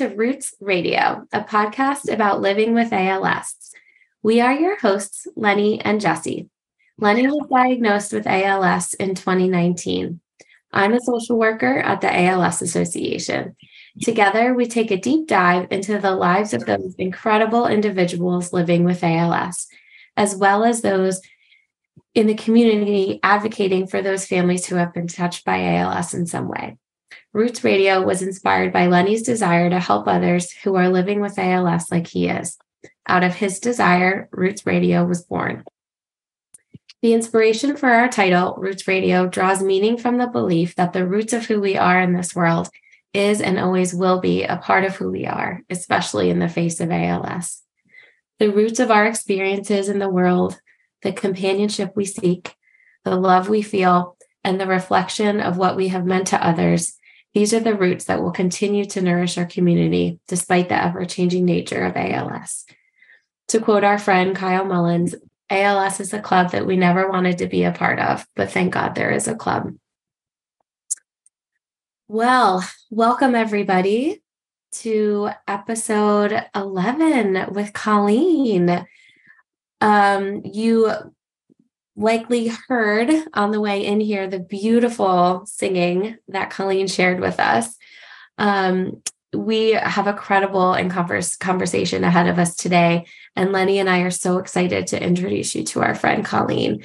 To Roots Radio, a podcast about living with ALS. We are your hosts, Lenny and Jesse. Lenny was diagnosed with ALS in 2019. I'm a social worker at the ALS Association. Together, we take a deep dive into the lives of those incredible individuals living with ALS, as well as those in the community advocating for those families who have been touched by ALS in some way. Roots Radio was inspired by Lenny's desire to help others who are living with ALS like he is. Out of his desire, Roots Radio was born. The inspiration for our title, Roots Radio, draws meaning from the belief that the roots of who we are in this world is and always will be a part of who we are, especially in the face of ALS. The roots of our experiences in the world, the companionship we seek, the love we feel, and the reflection of what we have meant to others these are the roots that will continue to nourish our community despite the ever changing nature of ALS. To quote our friend Kyle Mullins, ALS is a club that we never wanted to be a part of, but thank God there is a club. Well, welcome everybody to episode 11 with Colleen. Um, you likely heard on the way in here the beautiful singing that Colleen shared with us. Um, we have a credible and converse, conversation ahead of us today. And Lenny and I are so excited to introduce you to our friend Colleen.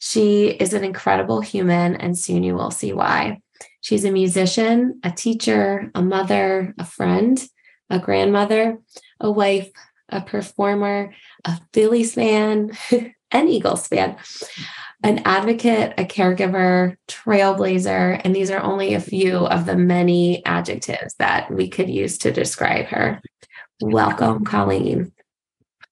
She is an incredible human, and soon you will see why. She's a musician, a teacher, a mother, a friend, a grandmother, a wife, a performer, a Phillies fan, an Eagles fan, an advocate, a caregiver, trailblazer, and these are only a few of the many adjectives that we could use to describe her. Welcome, Colleen.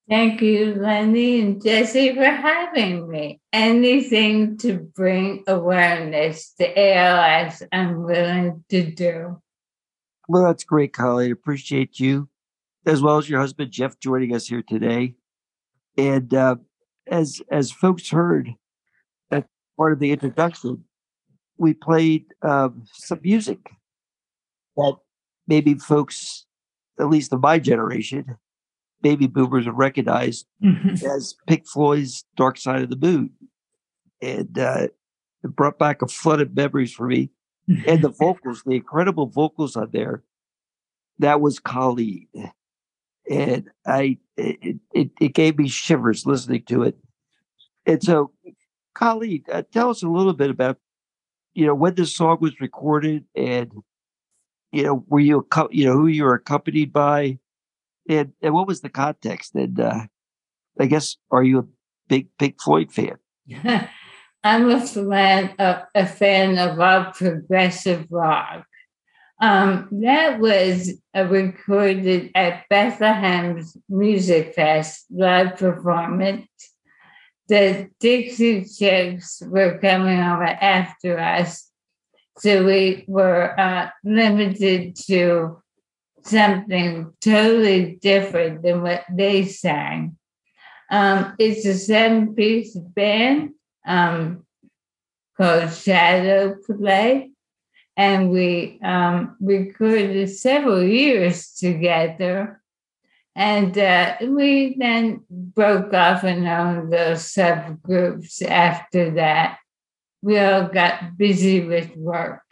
Thank you, Lenny and Jesse, for having me. Anything to bring awareness to ALS, I'm willing to do. Well, that's great, Colleen. Appreciate you, as well as your husband, Jeff, joining us here today. And uh, as as folks heard at part of the introduction, we played uh, some music that maybe folks, at least of my generation, baby boomers have recognized mm-hmm. as Pink Floyd's Dark Side of the Moon. And uh, it brought back a flood of memories for me. and the vocals, the incredible vocals on there, that was Colleen and I it, it, it gave me shivers listening to it. And so, Colleen, uh, tell us a little bit about you know when this song was recorded, and you know were you you know who you were accompanied by, and and what was the context? And uh, I guess are you a big Pink Floyd fan? I'm a fan of a fan of all progressive rock. Um, that was recorded at Bethlehem's Musikfest live performance. The Dixie Chicks were coming over after us, so we were uh, limited to something totally different than what they sang. Um, it's a seven piece band um, called Shadow Play and we um, recorded several years together. And uh, we then broke off in our little subgroups after that. We all got busy with work.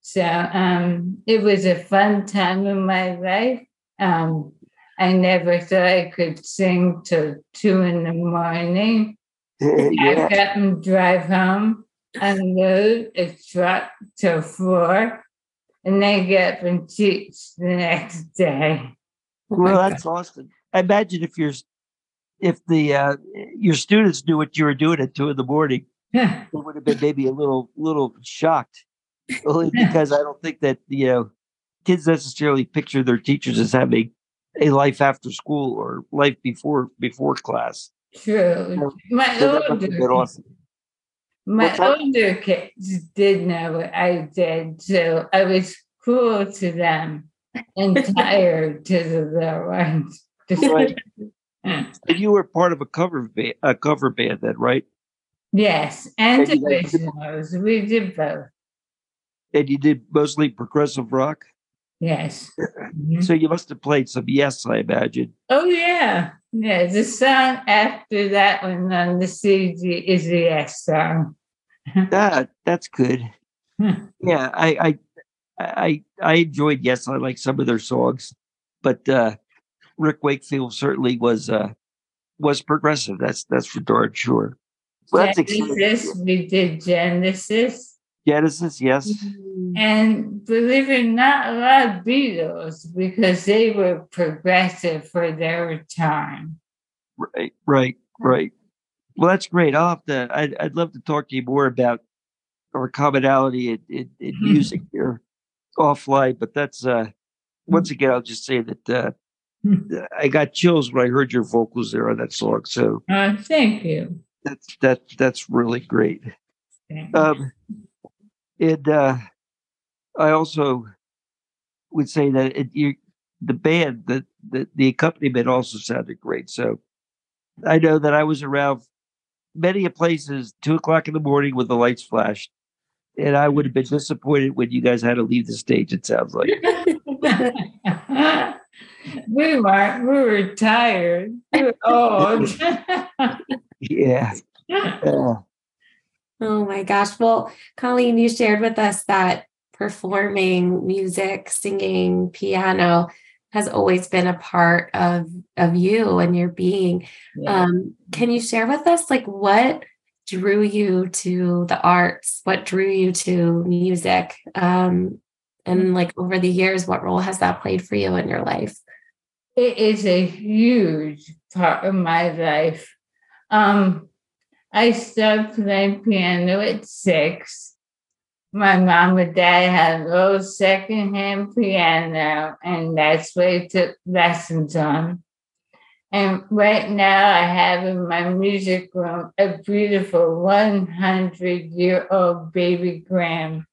So um, it was a fun time in my life. Um, I never thought I could sing till two in the morning. yeah. I couldn't drive home unload a truck to four, and then get up and teach the next day. Well, that's awesome. I imagine if you're if the uh, your students knew what you were doing at two in the morning, they would have been maybe a little little shocked. Only because I don't think that you know kids necessarily picture their teachers as having a life after school or life before before class. True. My so older, awesome. My older kids did know what I did, so I was cool to them and tired to the little ones. Right. you were part of a cover band, a cover band, then, right? Yes, and, and originals. We did both. And you did mostly progressive rock. Yes. Mm-hmm. So you must have played some Yes, I imagine. Oh yeah, yeah. The song after that one on the CD is a Yes song. that that's good. yeah, I, I I I enjoyed Yes. I like some of their songs, but uh, Rick Wakefield certainly was uh, was progressive. That's that's for darn sure. Well, Genesis, we did Genesis. Genesis, yes. Mm-hmm. And believe it or not, a lot of Beatles because they were progressive for their time. Right, right, right. Well, that's great. I'll have to. I'd, I'd love to talk to you more about our commonality in, in, in hmm. music here offline. But that's uh, once again, I'll just say that uh. I got chills when I heard your vocals there on that song. So, uh, thank you. That's that. That's really great. Um, and uh, I also would say that it, you, the band, the, the the accompaniment also sounded great. So I know that I was around many places two o'clock in the morning when the lights flashed, and I would have been disappointed when you guys had to leave the stage. It sounds like we were we were tired. We were old. yeah. yeah. Oh my gosh. Well, Colleen, you shared with us that performing music, singing, piano has always been a part of of you and your being. Yeah. Um, can you share with us like what drew you to the arts? What drew you to music? Um, and like over the years, what role has that played for you in your life? It is a huge part of my life. Um, I started playing piano at six. My mom and dad had a little secondhand piano, and that's what I took lessons on. And right now, I have in my music room a beautiful 100 year old baby grand.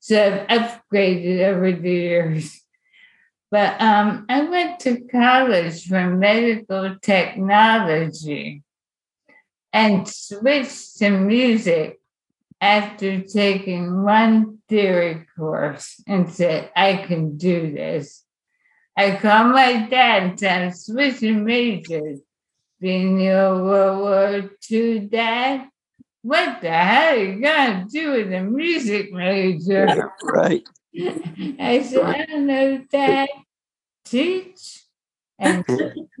So I've upgraded over the years. But um, I went to college for medical technology and switched to music after taking one theory course and said, I can do this. I called my dad and said, I'm switching majors. Being your World War II dad, what the hell are you going to do with a music major? right. I said, I don't know, Dad. Teach. And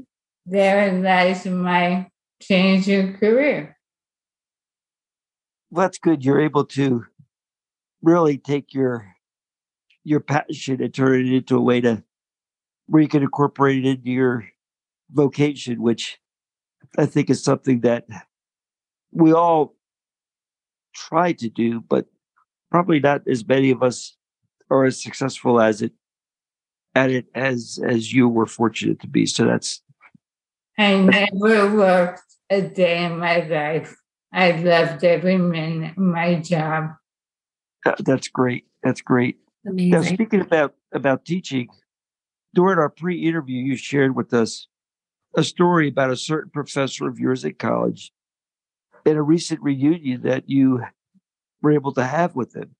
there lies my change your career. Well, that's good. You're able to really take your your passion and turn it into a way to where you can incorporate it into your vocation, which I think is something that we all try to do, but probably not as many of us are as successful as it at it as as you were fortunate to be. So that's I never worked a day in my life. I loved every minute of my job. That's great. That's great. Amazing. Now, speaking about about teaching, during our pre-interview, you shared with us a story about a certain professor of yours at college in a recent reunion that you were able to have with him.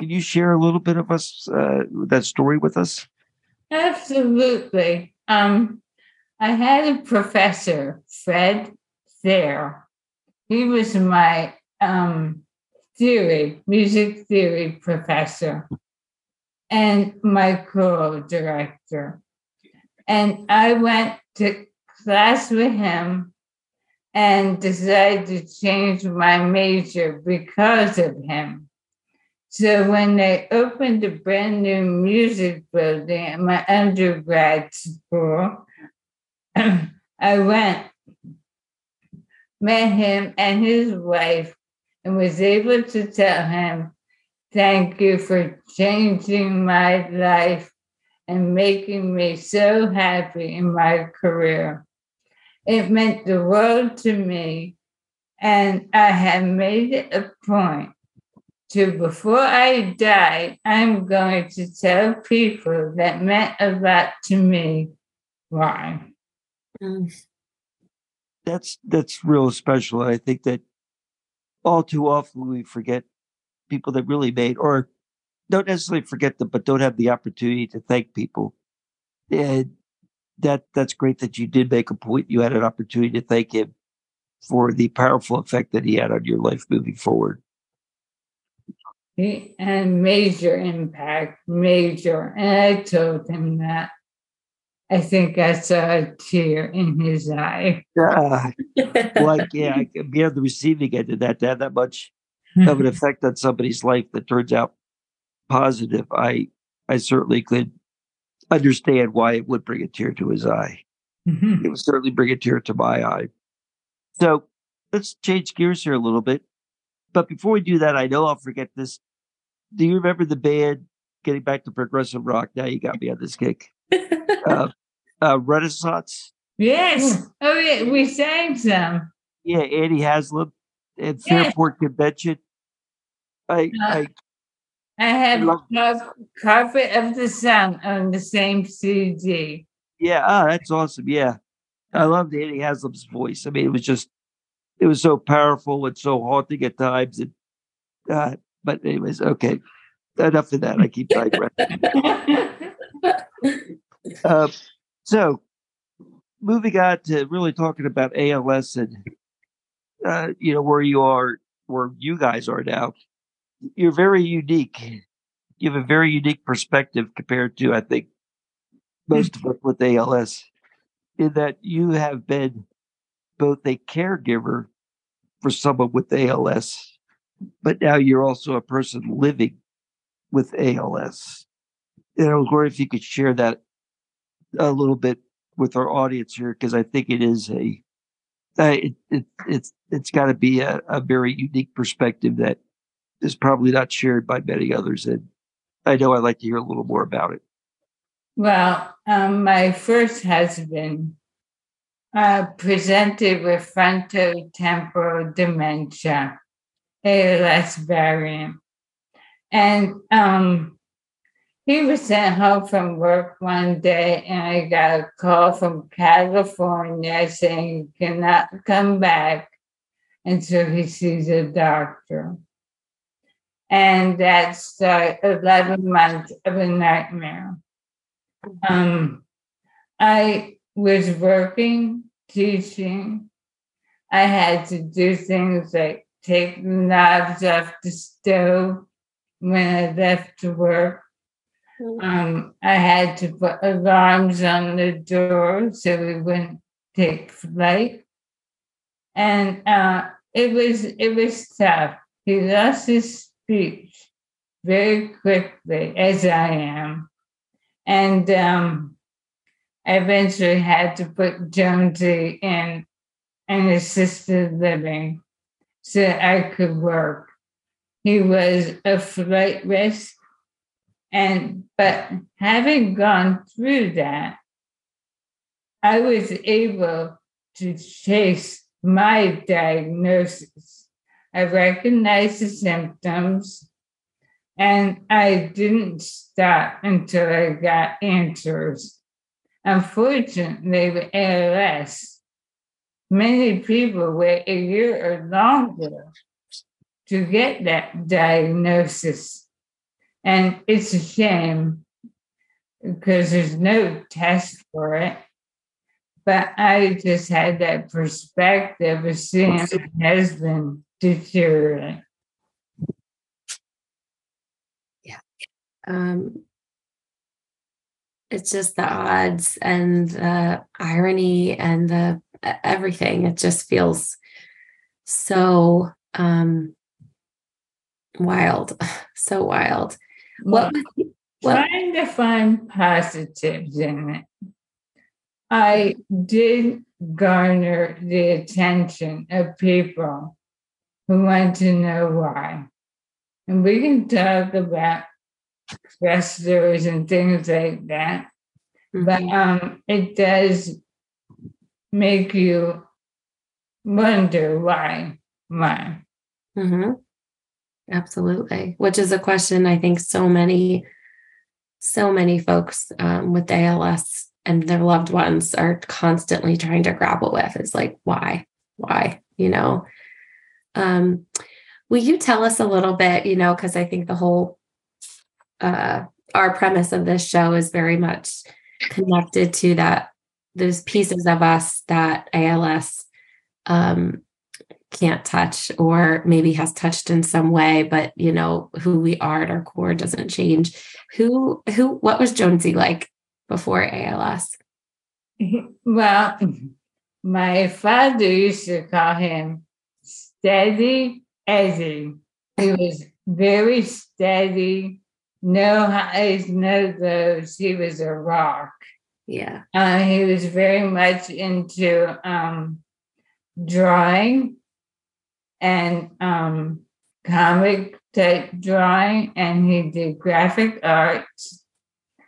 Can you share a little bit of us uh, that story with us? Absolutely. Um, I had a professor, Fred Thayer. He was my um, theory, music theory professor, and my choral director. And I went to class with him and decided to change my major because of him. So when they opened a brand new music building at my undergrad school, I went, met him and his wife, and was able to tell him, Thank you for changing my life and making me so happy in my career. It meant the world to me, and I have made it a point to before I die, I'm going to tell people that meant a lot to me why. Mm. That's that's real special. I think that all too often we forget people that really made or don't necessarily forget them, but don't have the opportunity to thank people. And that that's great that you did make a point. You had an opportunity to thank him for the powerful effect that he had on your life moving forward. And major impact, major. And I told him that. I think I saw a tear in his eye. Yeah, like yeah, I can be on the receiving end of that to have that much of an effect on somebody's life that turns out positive. I I certainly could understand why it would bring a tear to his eye. Mhm. It would certainly bring a tear to my eye. So let's change gears here a little bit. But before we do that, I know I'll forget this. Do you remember the band getting back to progressive rock? Now you got me on this kick. Uh, uh, Renaissance. Yes. Oh, yeah. We sang some. Yeah, Annie Haslam at Yes. Fairport Convention. I, Uh, I I have love- Car- Carpet of the Sun on the same CD. yeah, ah, that's awesome. Yeah. I loved Annie Haslam's voice. I mean, it was just it was so powerful and so haunting at times. And uh, but anyways, okay. Enough of that. I keep digressing. Uh, so moving on to really talking about ALS and uh, you know where you are, where you guys are now. You're very unique. You have a very unique perspective compared to, I think, most of us with ALS, in that you have been both a caregiver for someone with ALS, but now you're also a person living with ALS. And I was wondering if you could share that a little bit with our audience here, because I think it is a, it, it, it's it's got to be a, a very unique perspective that is probably not shared by many others. And I know I'd like to hear a little more about it. Well, um, my first husband uh, presented with frontotemporal dementia, ALS variant. And um, he was sent home from work one day, and I got a call from California saying he cannot come back until he sees a doctor. And that's uh, 11 months of a nightmare. Um, I was working, teaching. I had to do things like take the knobs off the stove when I left to work. Um, I had to put alarms on the door so we wouldn't take flight. And uh, it was it was tough. He lost his speech very quickly, as I am. And um, I eventually had to put Jonesy in an assisted living so I could work. He was a flight risk. And but having gone through that, I was able to chase my diagnosis. I recognized the symptoms and I didn't stop until I got answers. Unfortunately, with ALS, many people wait a year or longer to get that diagnosis. And it's a shame because there's no test for it. But I just had that perspective of seeing my husband deteriorate. um, it's just the odds and the irony and the everything. It just feels so um, wild, so wild. What was what, trying to find positives in it. I did garner the attention of people who want to know why. And we can talk about stressors and things like that. But um, it does make you wonder why. Why? Mhm. Absolutely. Which is a question I think so many, so many folks um, with ALS and their loved ones are constantly trying to grapple with is like, why? Why? You know? Um, will you tell us a little bit, you know, because I think the whole uh, our premise of this show is very much connected to that those pieces of us that ALS um, can't touch or maybe has touched in some way but you know who we are at our core doesn't change. Who who what was jonesy like before als well my father used to call him steady eddie. He was very steady no highs no lows. He was a rock. Yeah. Uh, he was very much into um, drawing and um, comic type drawing, and he did graphic arts.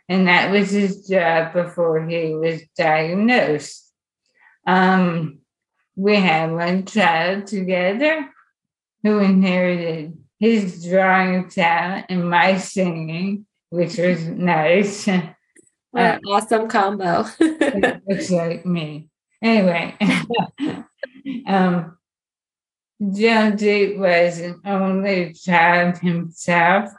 And that was his job before he was diagnosed. Um, we had one child together who inherited his drawing talent and my singing, which was nice. What awesome combo. looks like me. Anyway, um, Jonesy was an only child himself,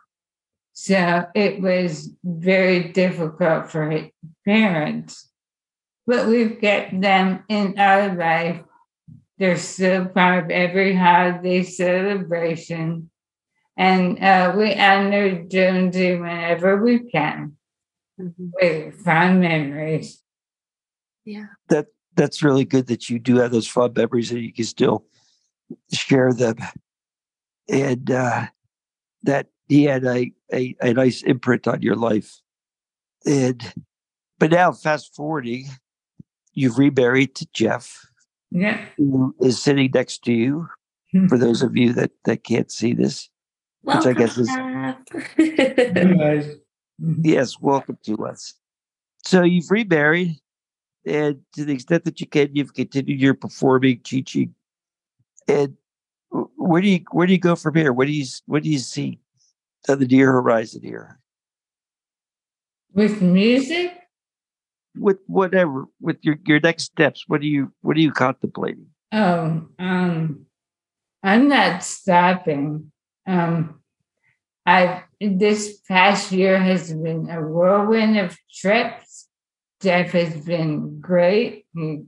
so it was very difficult for his parents. But we've kept them in our life. They're still part of every holiday celebration. And uh, we honor Jonesy whenever we can mm-hmm. with fond memories. Yeah. That that's really good that you do have those fond memories that you can still share them. And uh, that he had a, a, a nice imprint on your life. And but now fast forwarding, you've remarried to Jeff. Yeah. Who is sitting next to you. Hmm. For those of you that, that can't see this. Welcome which I guess is mm-hmm. yes, welcome to us. So you've remarried, and to the extent that you can, you've continued your performing, teaching, and where do you where do you go from here? What do you what do you see the deer horizon here? With music? With whatever, with your your next steps. What are you what are you contemplating? Oh, um, I'm not stopping. Um, I this past year has been a whirlwind of trips. Jeff has been great. He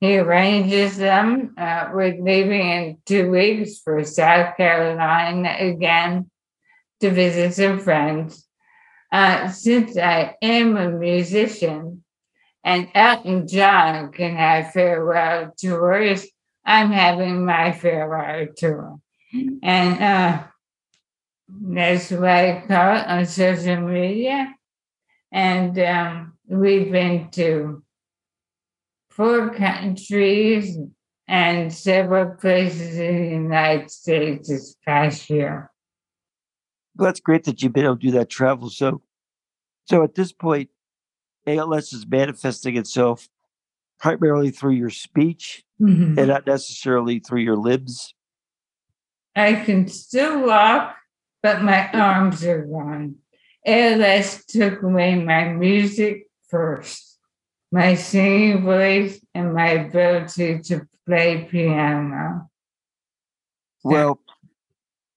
he arranges them. Uh, we're leaving in two weeks for South Carolina again to visit some friends. Uh, since I am a musician and Elton John can have farewell tours, I'm having my farewell tour. And uh, that's what I call it on social media. And um, we've been to four countries and several places in the United States this past year. Well, that's great that you've been able to do that travel. So, so at this point, ALS is manifesting itself primarily through your speech mm-hmm. and not necessarily through your limbs. I can still walk, but my arms are gone. ALS took away my music first my singing voice and my ability to play piano. Well,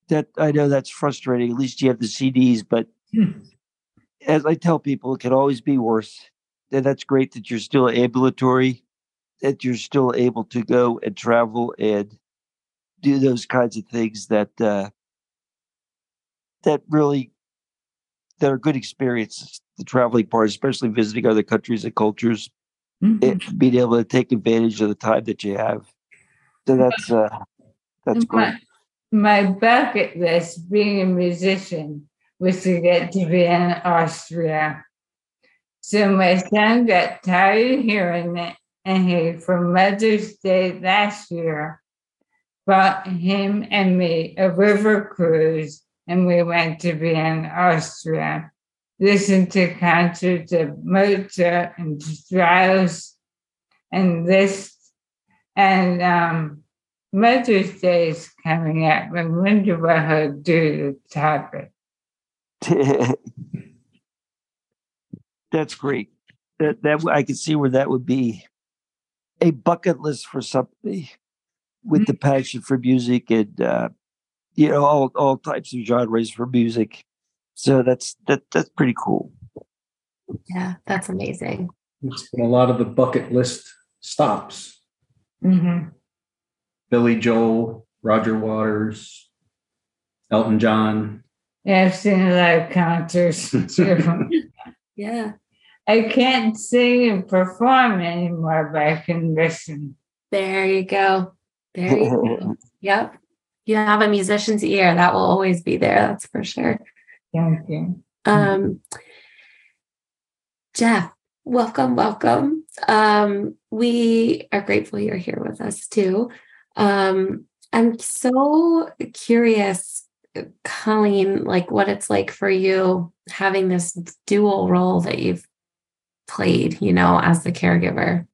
that I know that's frustrating. At least you have the CDs, but hmm. as I tell people, it can always be worse. And that's great that you're still ambulatory, that you're still able to go and travel and do those kinds of things that uh, that really that are good experiences the traveling part, especially visiting other countries and cultures, mm-hmm. it, being able to take advantage of the time that you have. So that's uh, that's great. My, my bucket list, being a musician, was to get to Vienna, Austria. So my son got tired of hearing it, and he, for Mother's Day last year, bought him and me a river cruise, and we went to Vienna, Austria listen to concerts of Mozart and Strauss and Liszt. And um, Mother's Day is coming up. I wonder what he'll do to top it. That's great. That, that I can see where that would be a bucket list for somebody with mm-hmm. the passion for music and uh, you know all all types of genres for music So that's that that's pretty cool. Yeah, that's amazing. It's been a lot of the bucket list stops. Mm-hmm. Billy Joel, Roger Waters, Elton John. Yeah, I've seen a lot of concerts. Yeah. I can't sing and perform anymore, but I can listen. There you go. There you go. Yep. You have a musician's ear. That will always be there. That's for sure. Thank you. Um, Jeff, welcome, welcome. Um, we are grateful you're here with us too. Um, I'm so curious, Colleen, like what it's like for you having this dual role that you've played, you know, as the caregiver,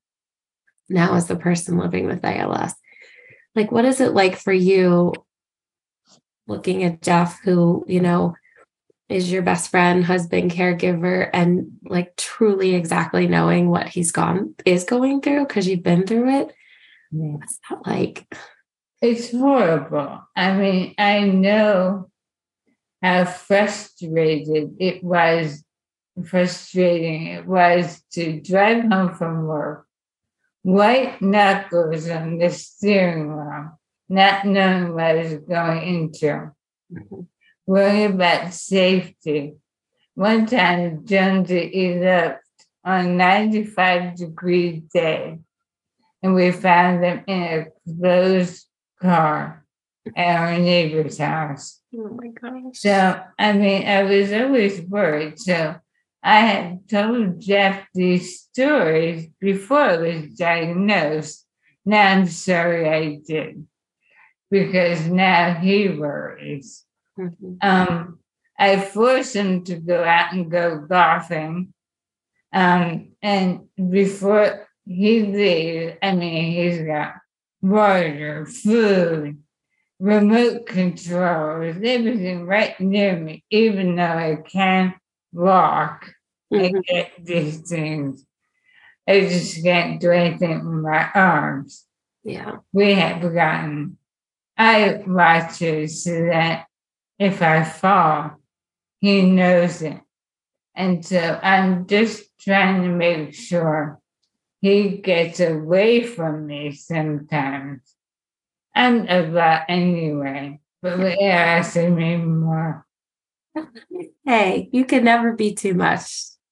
now as the person living with ALS. Like, what is it like for you looking at Jeff, who, you know, is your best friend, husband, caregiver, and like truly exactly knowing what he's gone is going through because you've been through it. Yeah. What's that like? It's horrible. I mean, I know how frustrated it was, frustrating it was to drive home from work, white knuckles on the steering wheel, not knowing what I was going into Mhm. worry about safety. One time, Jonesy eloped on a 95 degree day, and we found them in a closed car at our neighbor's house. Oh my gosh. So, I mean, I was always worried. So, I had told Jeff these stories before I was diagnosed. Now I'm sorry I did because now he worries. Mhm. Um, I force him to go out and go golfing. Um, and before he leaves, I mean, he's got water, food, remote controls, everything right near me, even though I can't walk. I Mhm. get these things. I just can't do anything with my arms Yeah. we have gotten eye watches so that if I fall, he knows it. And so I'm just trying to make sure he gets away from me sometimes. I'm a lot anyway, but we are asking me more. Hey, you can never be too much.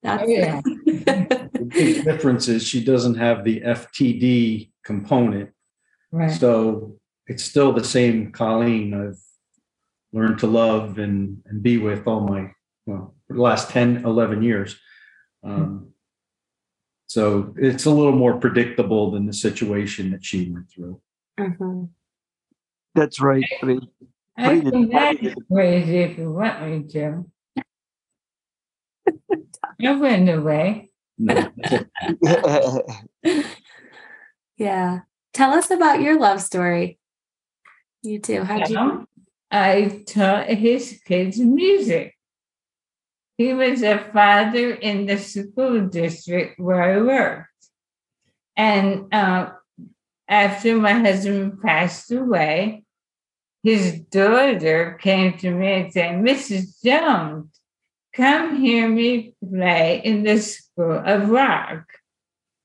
That's Oh, yeah. The difference is she doesn't have the FTD component. Right. So it's still the same Colleen I've learned to love and, and be with all my, well, for the last 10, 11 years. Um, so it's a little more predictable than the situation that she went through. Mhm. That's right. I mean, I can act crazy if you want me to. I went away. No, Yeah. Tell us about your love story. You too. How'd you? I taught his kids music. He was a father in the school district where I worked. And uh, after my husband passed away, his daughter came to me and said, Mrs. Jones, come hear me play in the School of Rock.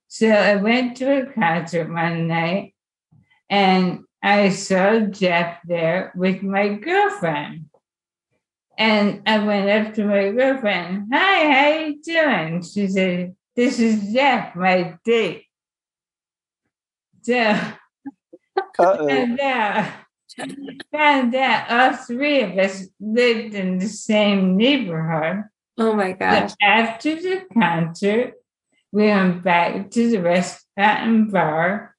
So I went to a concert one night and I saw Jeff there with my girlfriend. And I went up to my girlfriend, hi, how you doing? She said, this is Jeff, my date. So Uh-oh. found out, found out all three of us lived in the same neighborhood. Oh my gosh. But after the concert, we went back to the restaurant and bar,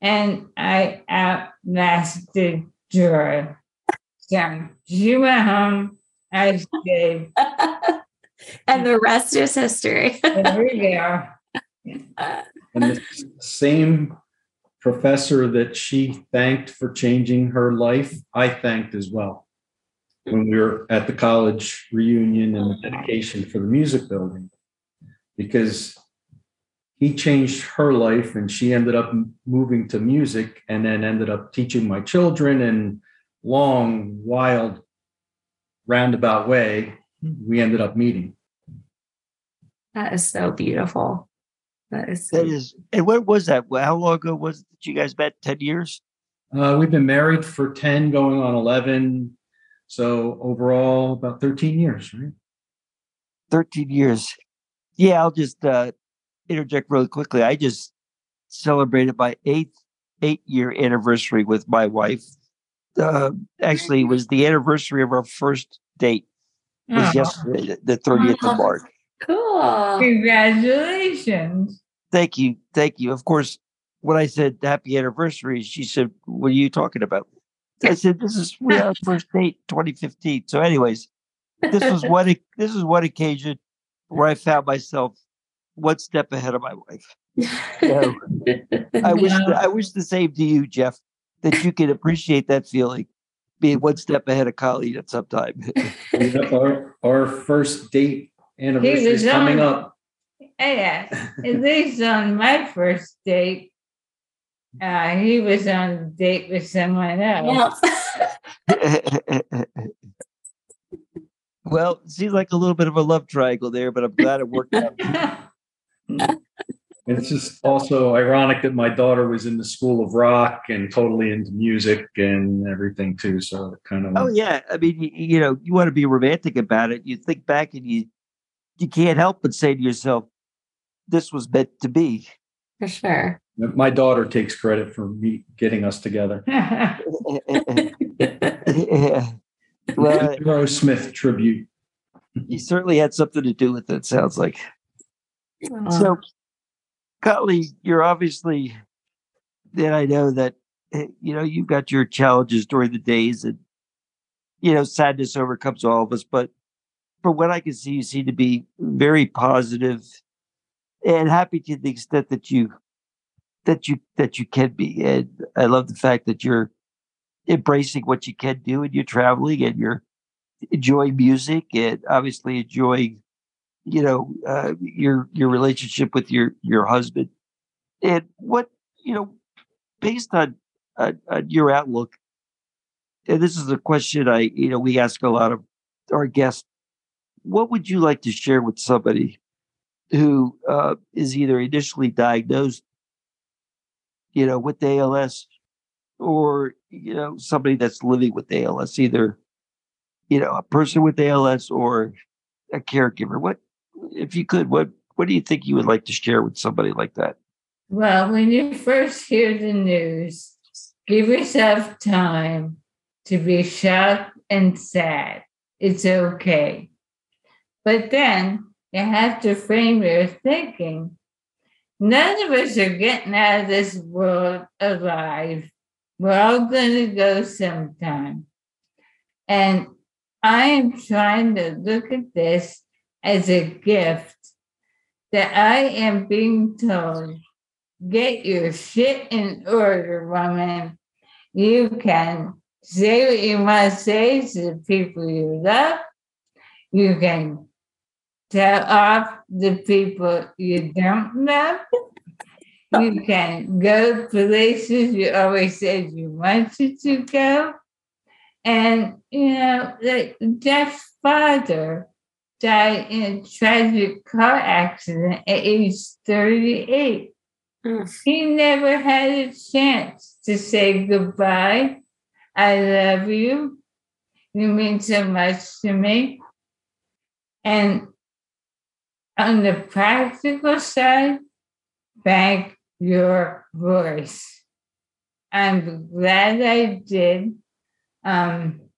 and I outlasted Joy. So she went home. I stayed. and the rest is history. There we go. And the same professor that she thanked for changing her life, I thanked as well. When we were at the college reunion and the dedication for the music building, because he changed her life and she ended up moving to music and then ended up teaching my children in long, wild, roundabout way. we ended up meeting. That is so beautiful. That is. That sweet. is, and what was that? How long ago was it that you guys met? 10 years? Uh, we've been married for 10, going on 11. So overall, about 13 years, right? 13 years. Yeah, I'll just uh, interject really quickly. I just celebrated my eighth eight year anniversary with my wife. Uh, actually, it was the anniversary of our first date. It was Oh, yesterday, the 30th of March. Cool. Congratulations. Thank you. Thank you. Of course, when I said happy anniversary, she said, What are you talking about? I said, This is we our first date 2015. So, anyways, this was one o- this is one occasion where I found myself one step ahead of my wife. So, I wish Yeah. I wish the same to you, Jeff, that you can appreciate that feeling, being one step ahead of Colleen at some time. Yep, our, our first date anniversary is coming up. Yeah, at least on my first date, uh, he was on a date with someone else. Yeah. well, it seems like a little bit of a love triangle there, but I'm glad it worked out. And it's just also ironic that my daughter was in the school of rock and totally into music and everything too. So it kind of Oh yeah, I mean, you, you know, you want to be romantic about it. You think back and you you can't help but say to yourself, "This was meant to be." For sure. my daughter takes credit for me getting us together. Yeah. well, Aerosmith tribute. you certainly had something to do with it. Sounds like. Aw. So, Colleen, you're obviously. Then I know that eh, you know you've got your challenges during the days, and you know sadness overcomes all of us. But from what I can see, you seem to be very positive and happy to the extent that you that you that you can be. And I love the fact that you're embracing what you can do, and you're traveling, and you're enjoying music, and obviously enjoying you know uh, your your relationship with your your husband. And what you know based on, on your outlook and this is a question i you know we ask a lot of our guests what would you like to share with somebody who uh, is either initially diagnosed you know with als or you know somebody that's living with als either you know a person with als or a caregiver? What if you could what what do you think you would like to share with somebody like that well, when you first hear the news, give yourself time to be shocked and sad. It's okay. But then you have to frame your thinking. None of us are getting out of this world alive. We're all going to go sometime. And I am trying to look at this as a gift that I am being told get your shit in order, woman. You can say what you must say to the people you love. You can tell off the people you don't love. You can go places you always said you wanted to go. And, you know, like Jeff's father died in a tragic car accident at age 38. Mm. He never had a chance to say goodbye. I love you. You mean so much to me. And on the practical side, thank your voice. I'm glad I did. Um,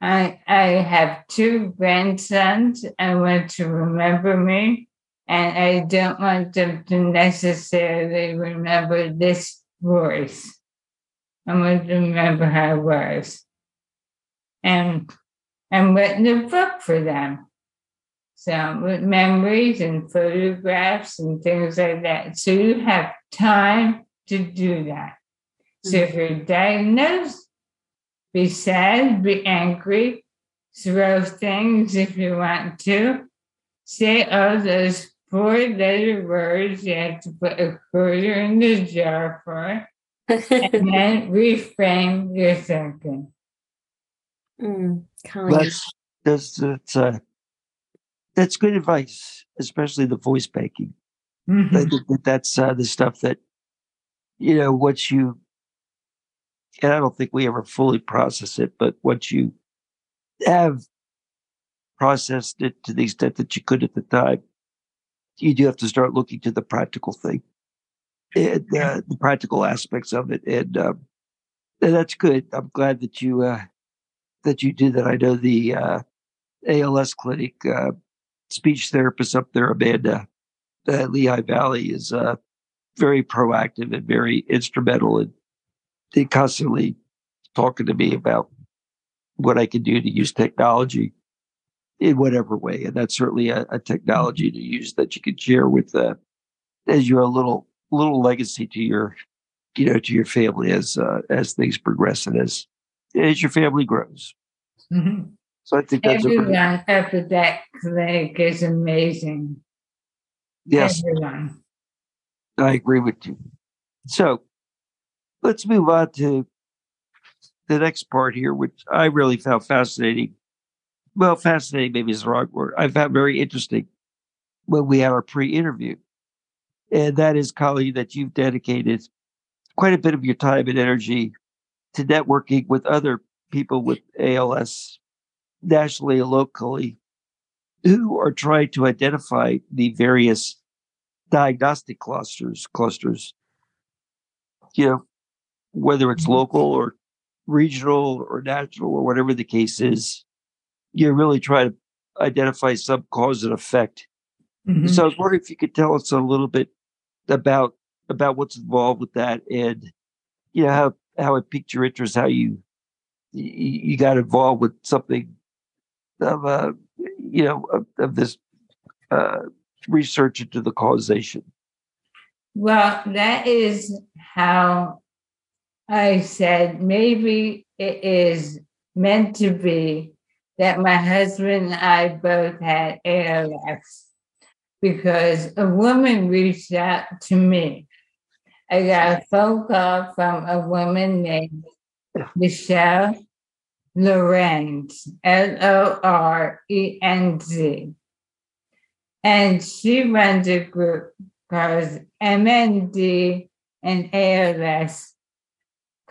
I I have two grandsons. I want to remember me, and I don't want them to necessarily remember this voice. I want to remember how I was, and I'm writing a book for them. So with memories and photographs and things like that. So you have time to do that. So mm-hmm. if you're diagnosed, be sad, be angry, throw things if you want to. Say all those four letter words you have to put a quarter in the jar for, and then reframe your thinking. Mm, that's That's that's uh, that's good advice, especially the voice banking. Mhm. I that that's uh, the stuff that you know once you and I don't think we ever fully process it, but once you have processed it to the extent that you could at the time, you do have to start looking to the practical thing and uh, the practical aspects of it, and, um, and that's good. I'm glad that you uh, that you did that. I know the uh, ALS clinic uh, speech therapist up there, Amanda uh, Lehigh Valley, is uh, very proactive and very instrumental in, in constantly talking to me about what I can do to use technology in whatever way. And that's certainly a, a technology to use that you can share with uh, as your little little legacy to your you know to your family as uh, as things progress and as as your family grows. Mhm. So I think that's a Everyone up at that clinic is amazing. yes, Everyone. I agree with you. So let's move on to the next part here, which I really found fascinating. Well, fascinating maybe is the wrong word. I found very interesting when we had our pre-interview. And that is, Colleen, that you've dedicated quite a bit of your time and energy to networking with other people with ALS nationally and locally who are trying to identify the various diagnostic clusters clusters you know whether it's local or regional or national or whatever the case is you really try to identify some cause and effect. Mhm. so i was wondering if you could tell us a little bit about about what's involved with that and you know how how it piqued your interest how you you, you got involved with something of uh you know of, of this uh research into the causation. Well, that is how I said maybe it is meant to be that my husband and I both had ALS because a woman reached out to me. I got a phone call from a woman named Michelle Lorenz, L O R E N Z. And she runs a group called MND and ALS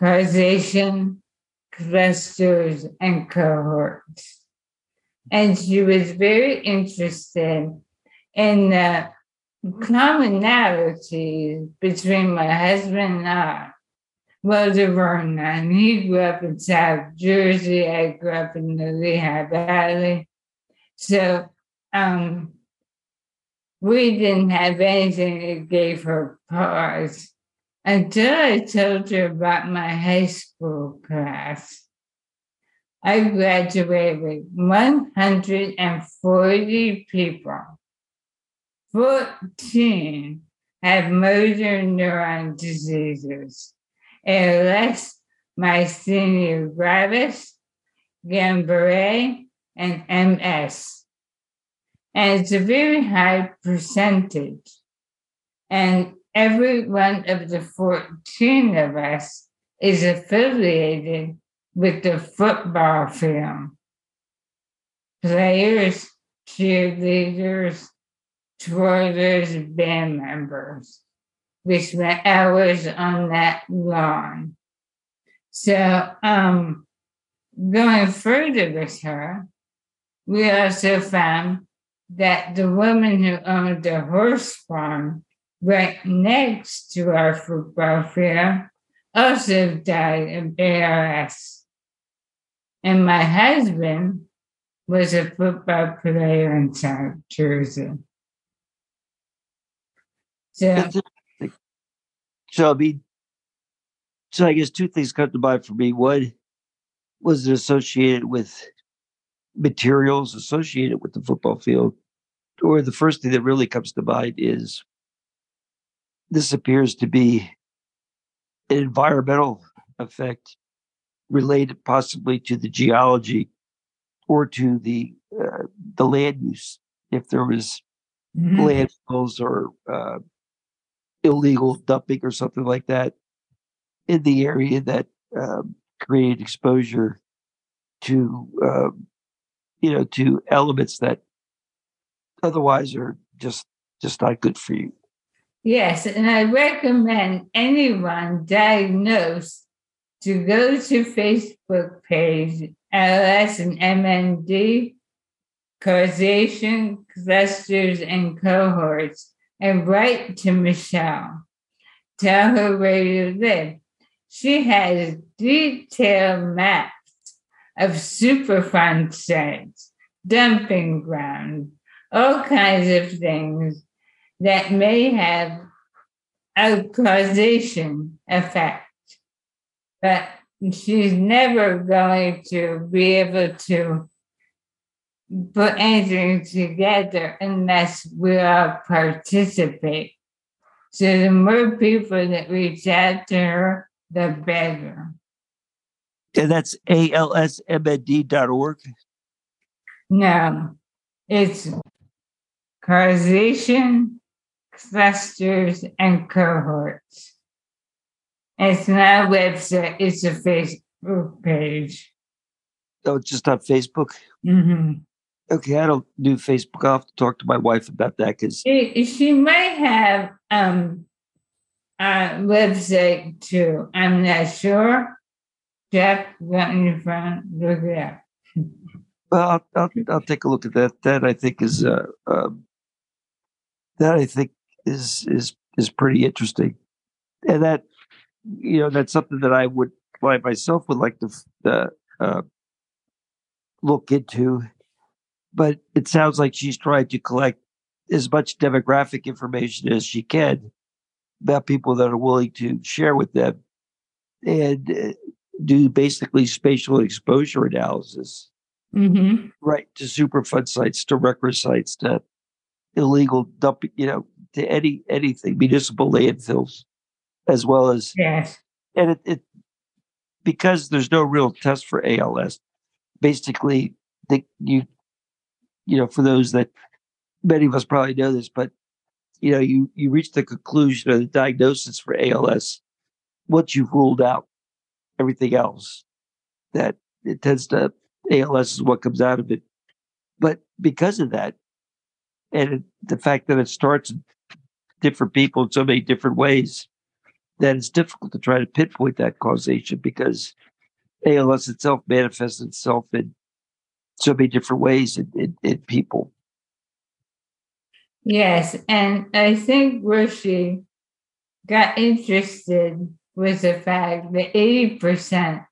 causation clusters and cohorts. And she was very interested in the commonalities between my husband and I. Well, there were none. He grew up in South Jersey. I grew up in the Lehigh Valley. So um, we didn't have anything that gave her pause until I told her about my high school class. I graduated with 140 people. 14 have motor neuron diseases, and ALS, myasthenia gravis, Guillain-Barré, and MS. And it's a very high percentage. And every one of the 14 of us is affiliated with the football field. Players, cheerleaders, twirlers, band members. We spent hours on that lawn. So, um, going further with her, we also found that the woman who owned the horse farm right next to our football field also died of ALS. And my husband was a football player in South Jersey. So, So I mean, so I guess two things come to mind for me. One was it associated with materials associated with the football field, or the first thing that really comes to mind is this appears to be an environmental effect related possibly to the geology or to the uh, the land use. If there was mhm. landfills or uh, illegal dumping or something like that in the area that um, created exposure to um, you know, to elements that otherwise are just just not good for you. Yes, and I recommend anyone diagnosed to go to Facebook page ALS and MND causation clusters and cohorts and write to Michelle. Tell her where you live. She has detailed maps of Superfund sites, dumping grounds, all kinds of things that may have a causation effect. But she's never going to be able to put anything together unless we all participate. So the more people that reach out to her, the better. And that's alsmnd.org. No, it's causation, clusters, and cohorts. It's not a website, it's a Facebook page. Oh, it's just on Facebook. Mm-hmm. Okay, I don't do Facebook. I'll have to talk to my wife about that because She, she might have um, a website too. I'm not sure. Jeff, got in your phone, look it up. well, I'll, I'll I'll take a look at that. That I think is uh, um, that I think is is is pretty interesting, and that you know that's something that I would I myself would like to uh, uh, look into. But it sounds like she's trying to collect as much demographic information as she can about people that are willing to share with them and uh, do basically spatial exposure analysis Mm-hmm. right to superfund sites to record sites to illegal dumping you know to any anything municipal landfills as well as Yes. and it, it because there's no real test for als basically the you you know for those that many of us probably know this but you know you you reach the conclusion of the diagnosis for als once you've ruled out everything else that it tends to als is what comes out of it but because of that and it, the fact that it starts in different people in so many different ways that it's difficult to try to pinpoint that causation because als itself manifests itself in so many different ways in, in, in people Yes. And I think where she got interested was the fact that 80%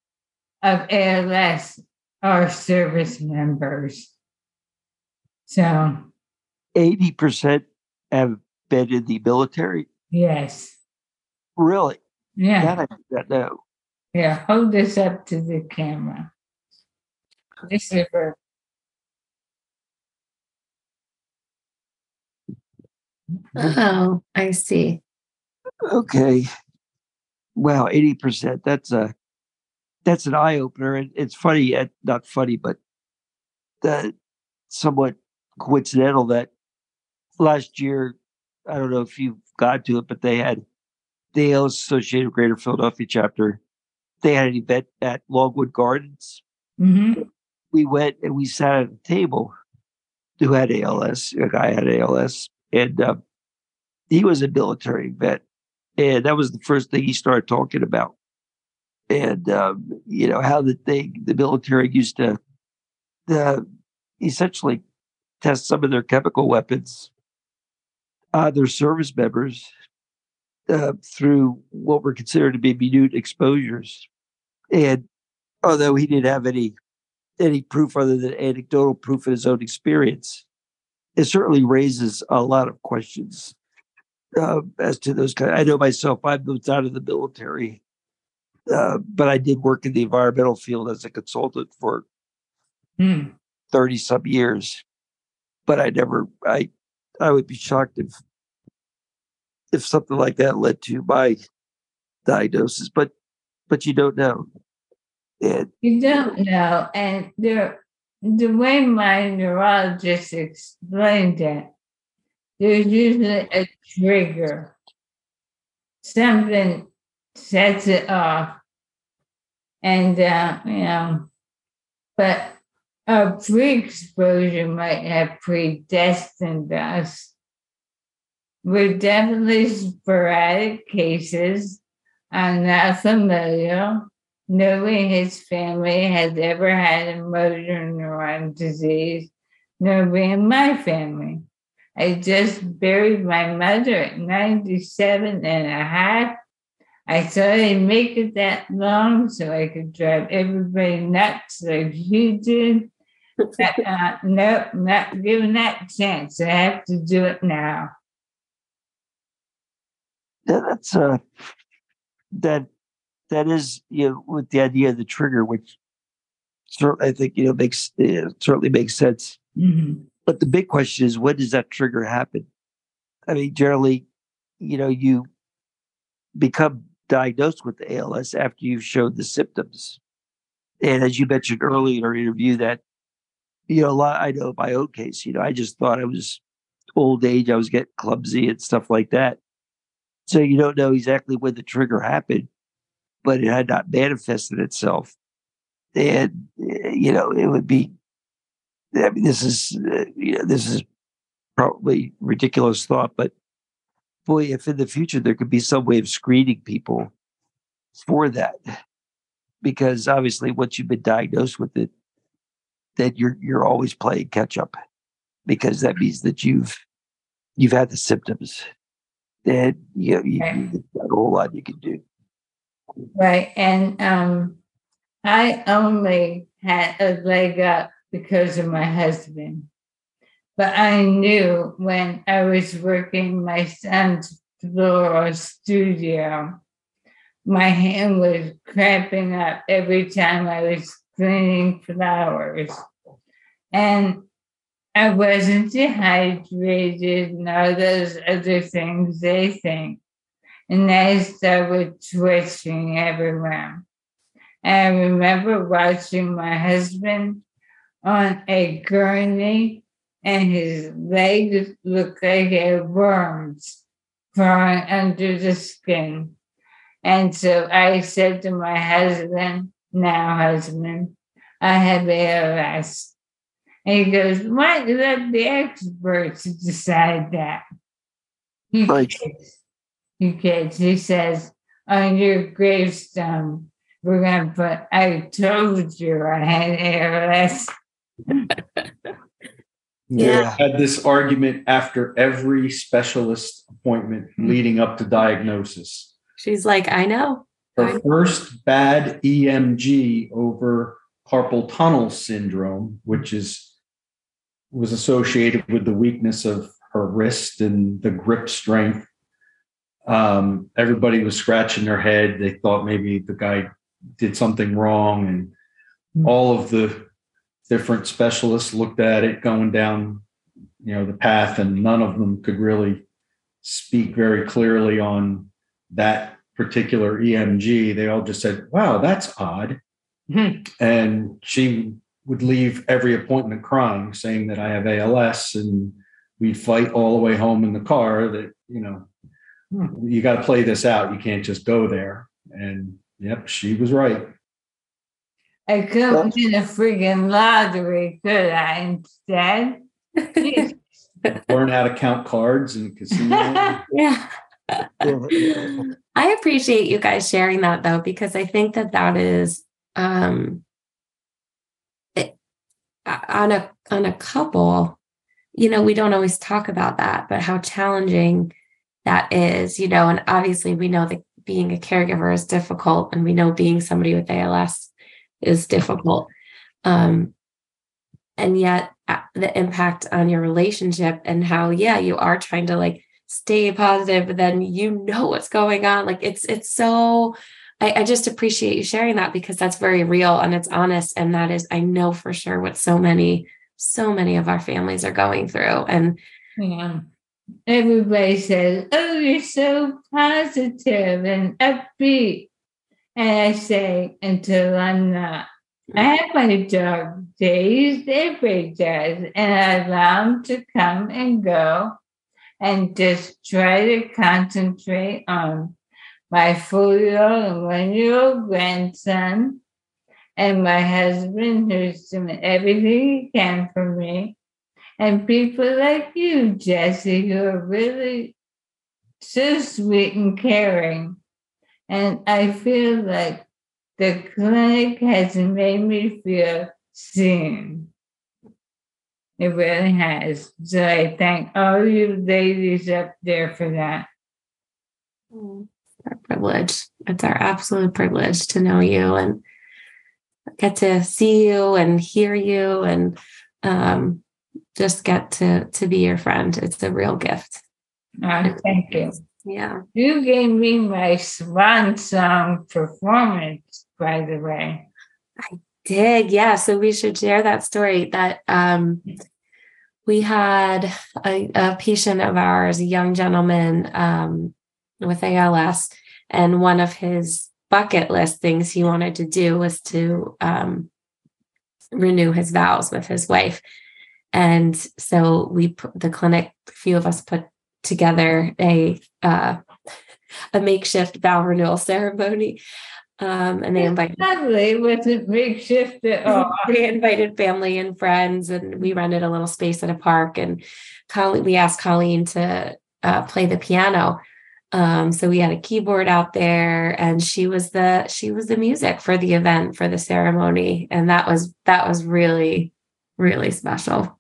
of ALS are service members. So, 80% have been in the military yes. really Yeah. that i did not know Yeah. Hold this up to the camera. This is for Oh, I see. Okay. Wow, eighty percent. That's a that's an eye opener, and it's funny, uh, not funny, but uh, somewhat coincidental that last year, I don't know if you got to it, but they had the ALS Association Greater Philadelphia chapter. They had an event at Longwood Gardens. Mhm. We went and we sat at a table who had ALS. A guy had ALS, and uh, he was a military vet and that was the first thing he started talking about and um, you know how the thing the military used to the essentially test some of their chemical weapons on their service members uh, through what were considered to be minute exposures and although he didn't have any any proof other than anecdotal proof in his own experience it certainly raises a lot of questions uh, as to those kind. I know myself. I moved out of the military, uh, but I did work in the environmental field as a consultant for Hmm. thirty some years. But I never. I I would be shocked if if something like that led to my diagnosis. But but you don't know. And You don't know. And there, the way my neurologist explained it, there's usually a trigger. Something sets it off. And, uh, you know, but a pre-exposure might have predestined us. We're definitely sporadic cases. I'm not familiar knowing his family has ever had a motor neuron disease, nobody in my family. I just buried my mother at 97 and a half. I thought I'd make it that long so I could drive everybody nuts like you did. uh, no, not given that chance. I have to do it now. Yeah, that's uh that that is you know with the idea of the trigger, which certainly I think you know makes uh, certainly makes sense. Mm-hmm. But the big question is, when does that trigger happen? I mean, generally, you know, you become diagnosed with ALS after you've showed the symptoms. And as you mentioned earlier in our interview, that you know, a lot. I know my own case. You know, I just thought I was old age. I was getting clumsy and stuff like that. So you don't know exactly when the trigger happened but it had not manifested itself. And, you know, it would be, I mean, this is, uh, you know, this is probably ridiculous thought, but boy, if in the future there could be some way of screening people for that, because obviously once you've been diagnosed with it, then you're you're always playing catch up, because that means that you've you've had the symptoms, and you know, you, you've got a whole lot you can do. Right. And um, I only had a leg up because of my husband. But I knew when I was working my son's floral studio, my hand was cramping up every time I was cleaning flowers. And I wasn't dehydrated and all those other things they think and they started twitching everywhere. And I remember watching my husband on a gurney, and his legs looked like he had worms crawling under the skin. And so I said to my husband, now husband, I have ALS. And he goes, Why let the experts decide that? He Right. you kids. He says, on your gravestone, we're going to put, I told you I had ALS. Yeah. Had this argument after every specialist appointment leading up to diagnosis. She's like, I know. Her first bad EMG over carpal tunnel syndrome, which is was associated with the weakness of her wrist and the grip strength. Um, everybody was scratching their head. They thought maybe the guy did something wrong, and all of the different specialists looked at it going down, you know, the path, and none of them could really speak very clearly on that particular EMG. They all just said, "Wow, that's odd," hmm. and she would leave every appointment crying, saying that I have ALS, and we'd fight all the way home in the car. That you know, hmm, you got to play this out. You can't just go there. And yep, she was right. I couldn't win a friggin' lottery, could I? Instead, Learn how to count cards in casino. Yeah. I appreciate you guys sharing that though, because I think that that is um, it, on a on a couple. You know, we don't always talk about that, but how challenging that is. You know, and obviously we know that being a caregiver is difficult, and we know being somebody with ALS is difficult. Um, and yet, uh, the impact on your relationship and how, yeah, you are trying to like stay positive but then you know what's going on like it's it's so I, I, just appreciate you sharing that because that's very real and it's honest and that is i know for sure what so many so many of our families are going through and yeah. everybody says oh you're so positive and upbeat and i say until i'm not I have my dog days, every day, and I allow them to come and go and just try to concentrate on my four year old and one year old grandson and my husband who's doing everything he can for me, and people like you, Jesse, who are really so sweet and caring. And I feel like the clinic has made me feel seen. It really has. So I thank all you ladies up there for that. Mm, our privilege. It's our absolute privilege to know you and get to see you and hear you and um, just get to to be your friend. It's a real gift. Oh, thank you. Yeah. You gave me my swan song performance, by the way. I did. Yeah. So we should share that story that um, we had a, a, patient of ours, a young gentleman um, with ALS, and one of his bucket list things he wanted to do was to um, renew his vows with his wife. And so we, the clinic, a few of us put together a uh, a makeshift vow renewal ceremony. Um, and they invited lovely with a makeshift at all. they invited family and friends, and we rented a little space at a park. And Colleen, we asked Colleen to uh, play the piano. Um, so we had a keyboard out there, and she was the she was the music for the event for the ceremony, and that was that was really really special,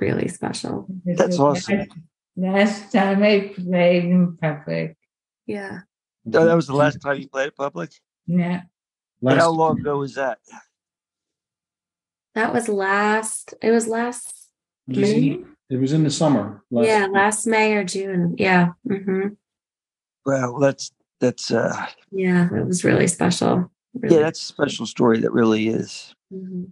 really special. That's awesome. Last time I played in public. Yeah. No, that was the last time you played in public. Yeah. Last, how long ago was that? That was last. It was last it was May. In, it was in the summer. Last yeah, last May or June. Yeah. Mm-hmm. Well, that's that's. uh Yeah, it was really special. Really. Yeah, that's a special story. That really is. Mm-hmm.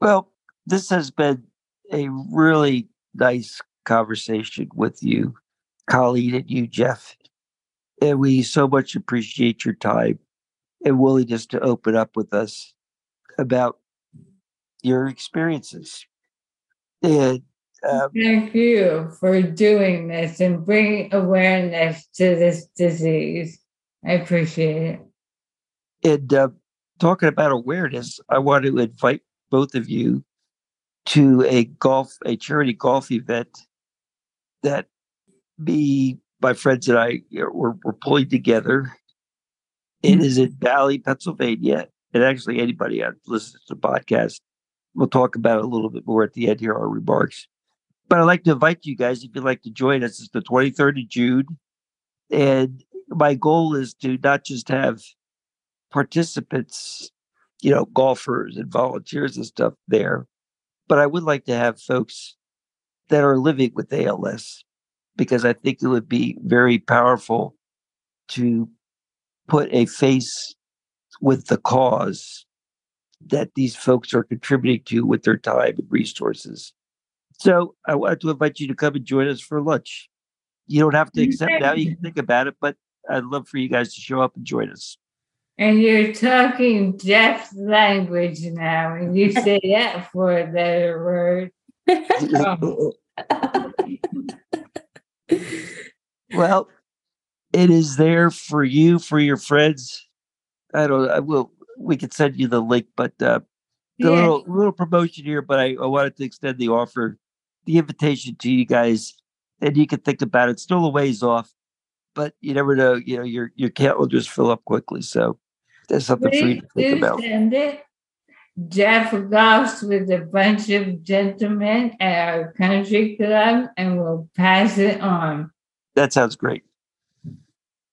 Well, this has been a really nice conversation with you, Colleen, and you, Jeff. And we so much appreciate your time and willingness to open up with us about your experiences. And um, thank you for doing this and bringing awareness to this disease. I appreciate it. And uh, talking about awareness, I want to invite both of you to a golf, a charity golf event that me, my friends, and I were, were pulling together. It mm-hmm. is in Bally, Pennsylvania. And actually, anybody that listens to the podcast, we'll talk about it a little bit more at the end here, our remarks. But I'd like to invite you guys, if you'd like to join us, it's the 23rd of June. And my goal is to not just have participants, you know, golfers and volunteers and stuff there, but I would like to have folks that are living with ALS because I think it would be very powerful to put a face with the cause that these folks are contributing to with their time and resources. So I wanted to invite you to come and join us for lunch. You don't have to accept now, you can think about it, but I'd love for you guys to show up and join us. And you're talking Jeff's language now, and you say that for a better word. well, it is there for you, for your friends. I don't. I will. We could send you the link, but uh, the yeah. little little promotion here. But I, I wanted to extend the offer, the invitation to you guys, and you can think about it. Still a ways off, but you never know. You know, your your account will just fill up quickly. So there's something Please for you to think about. Send it. Jeff golfs with a bunch of gentlemen at our country club and we'll pass it on. That sounds great.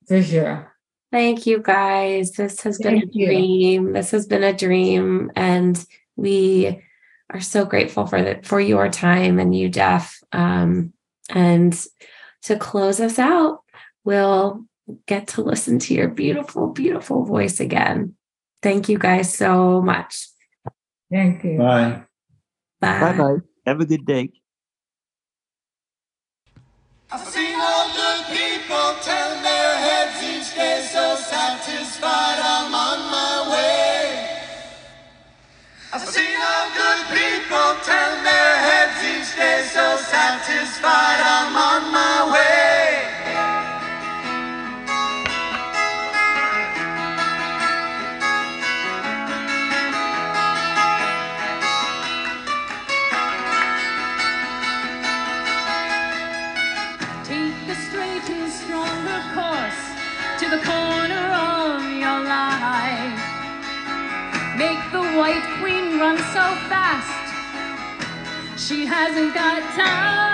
For sure. Thank you guys. This has Thank been a dream. You. This has been a dream. And we are so grateful for the, for your time and you, Jeff. Um, and to close us out, we'll get to listen to your beautiful, beautiful voice again. Thank you guys so much. Thank you. Bye. Bye. Bye bye. Have a good day. I've seen all good people turn their heads each day so satisfied I'm on my way. I've seen all good people turn their heads each day so satisfied I'm on my way. Hasn't got time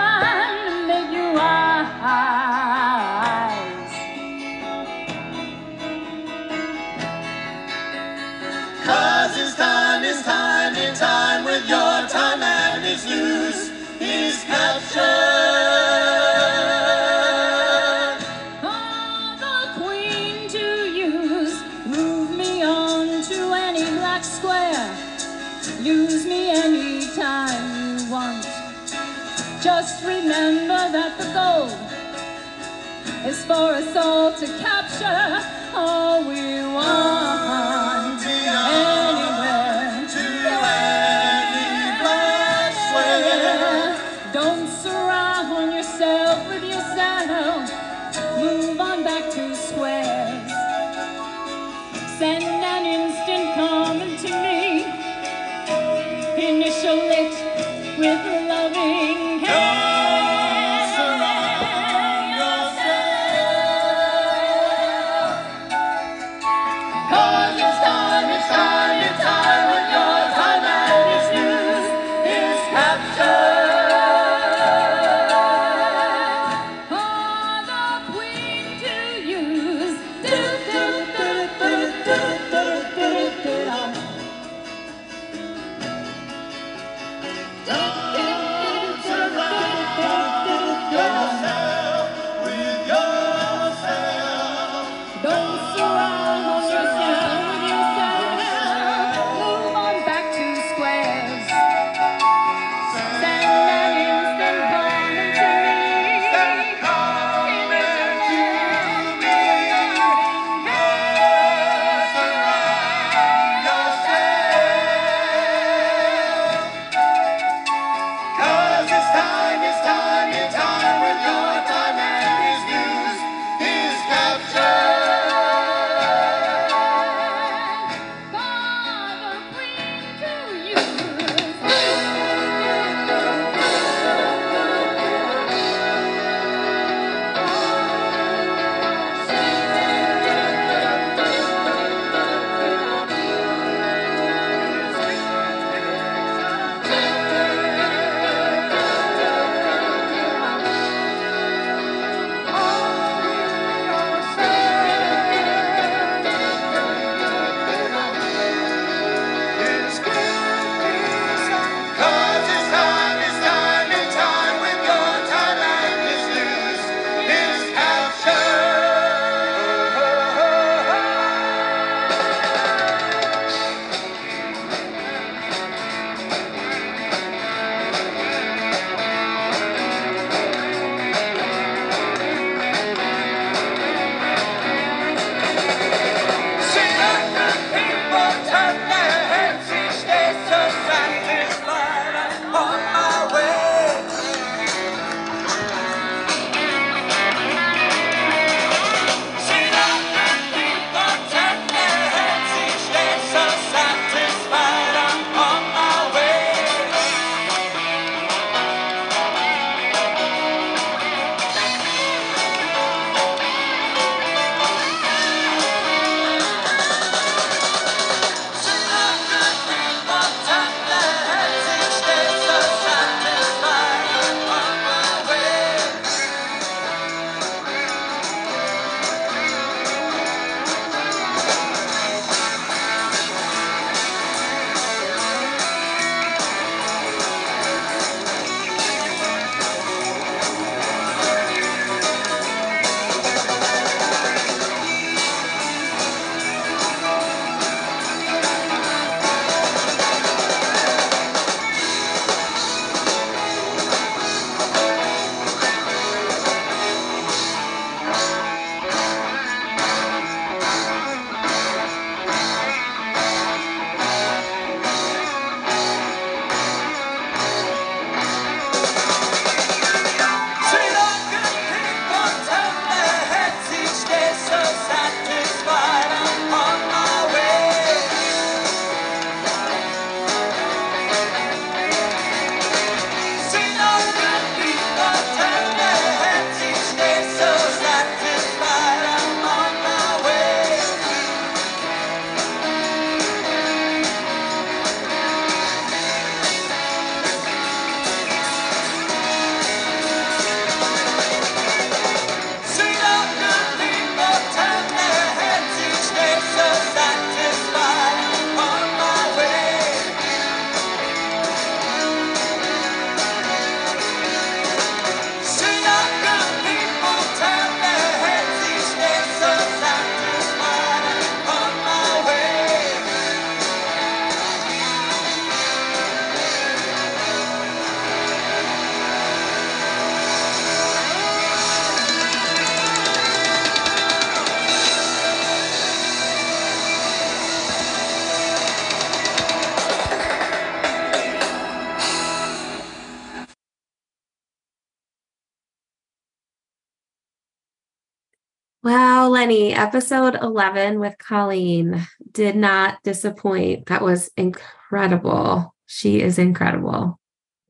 Lenny, episode 11 with Colleen did not disappoint. That was incredible. She is incredible.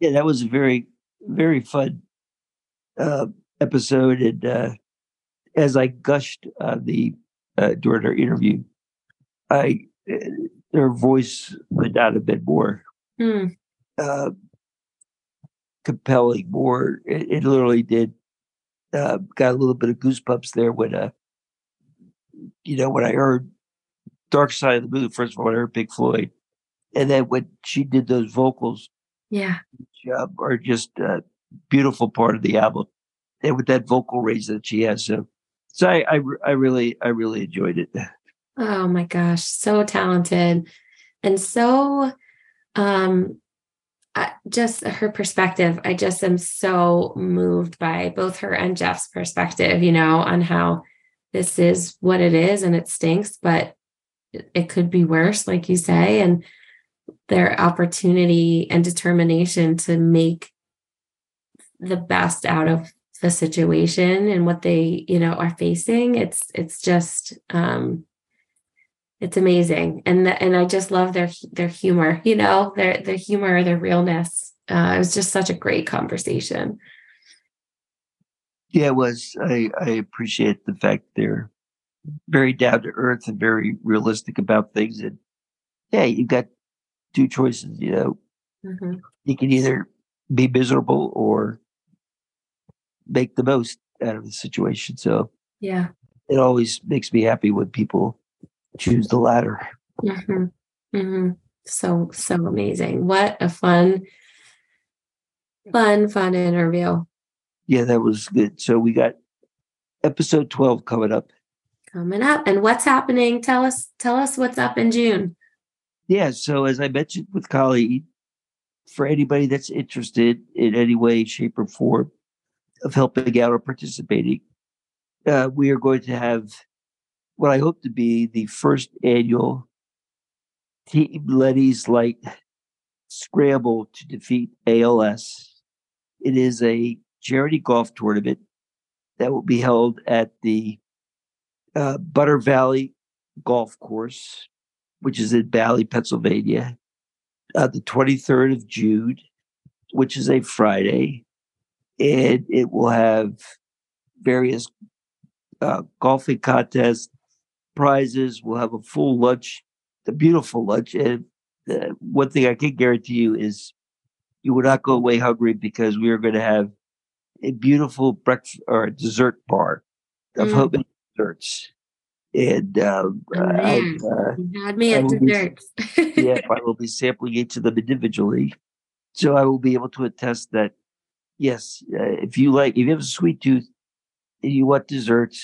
Yeah, that was a very, very fun uh, episode. And uh, as I gushed uh, the uh, during our interview, I uh, her voice went out a bit more Hmm. uh, compelling. More, it, it literally did. Uh, got a little bit of goosebumps there when, uh, you know, when I heard "Dark Side of the Moon." First of all, I heard Pink Floyd, and then when she did those vocals, Yeah. which, uh, are just a beautiful part of the album, and with that vocal range that she has, so so I I, I really I really enjoyed it. Oh my gosh, so talented and so um I, just her perspective. I just am so moved by both her and Jeff's perspective, you know, on how this is what it is and it stinks, but it, could be worse, like you say, and their opportunity and determination to make the best out of the situation and what they, you know, are facing. It's it's just um it's amazing. And the, and i just love their their humor you know their their humor their realness. Uh, it was just such a great conversation Yeah, it was. I I appreciate the fact they're very down to earth and very realistic about things. And yeah, you got two choices. You know, Mhm. you can either be miserable or make the most out of the situation. So yeah it always makes me happy when people choose the latter. hmm hmm so so amazing what a fun fun fun interview Yeah, that was good. So we got episode twelve coming up. coming up and what's happening tell us tell us what's up in june Yeah, so as I mentioned with Colleen, for anybody that's interested in any way, shape, or form of helping out or participating, uh, we are going to have what I hope to be the first annual Team Letty's Light Scramble to defeat ALS. It is a charity golf tournament that will be held at the uh, Butter Valley Golf Course which is in Bally, Pennsylvania, uh, the 23rd of June, which is a Friday. And it will have various uh, golfing contests, prizes. We'll have a full lunch, a beautiful lunch. And one thing I can guarantee you is you will not go away hungry because we are going to have a beautiful breakfast or dessert bar of Mm. homemade desserts. And um, Oh, I, uh, you had me I at will be- desserts yeah, I will be sampling each of them individually. So I will be able to attest that, yes, uh, if you like, if you have a sweet tooth and you want desserts,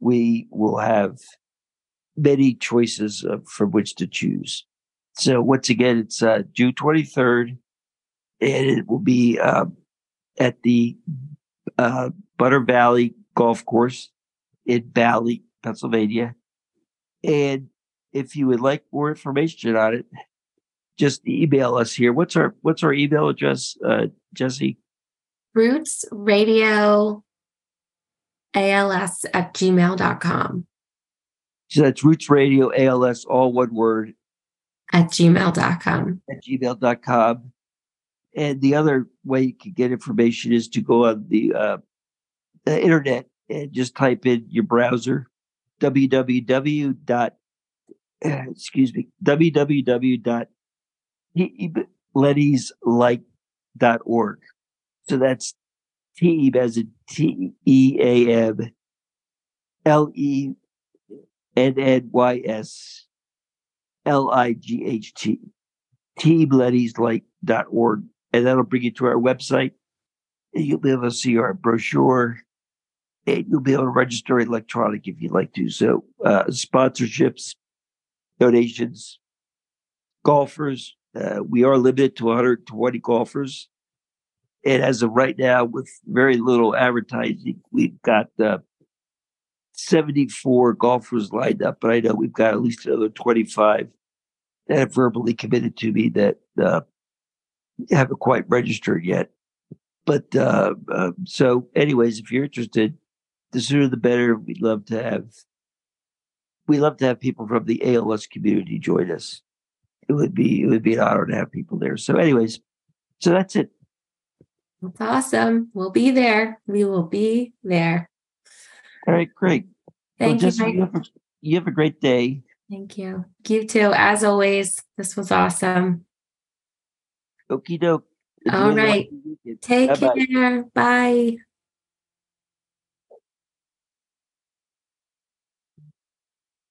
we will have many choices of, from which to choose. So once again, it's uh, June 23rd, and it will be um, at the uh, Butter Valley Golf Course in Bally, Pennsylvania. And if you would like more information on it, just email us here. What's our what's our email address, uh, Jesse? roots radio als at gmail.com So that's Roots Radio ALS, all one word at gmail.com at gmail.com. And the other way you can get information is to go on the uh, the internet and just type in your browser www dot excuse me www dot dot org. So that's Teeb as in T E A M L E N N Y S L I G H T. TeamLennysLight.org. And that'll bring you to our website. And you'll be able to see our brochure. And you'll be able to register electronic if you'd like to. So uh, sponsorships, donations, golfers. Uh, we are limited to 120 golfers. And as of right now, with very little advertising, we've got uh, 74 golfers lined up. But I know we've got at least another 25 that have verbally committed to me that uh, haven't quite registered yet. But uh, uh, so, anyways, if you're interested, the sooner the better. We'd love to have we love to have people from the ALS community join us. It would be it would be an honor to have people there. So, anyways, so that's it. That's awesome. We'll be there. We will be there. All right, great. Well, Thank you. Jesse, Mike. you have a, you have a great day. Thank you. You too. As always, this was awesome. Okie doke. All right. Take Bye-bye. care. Bye.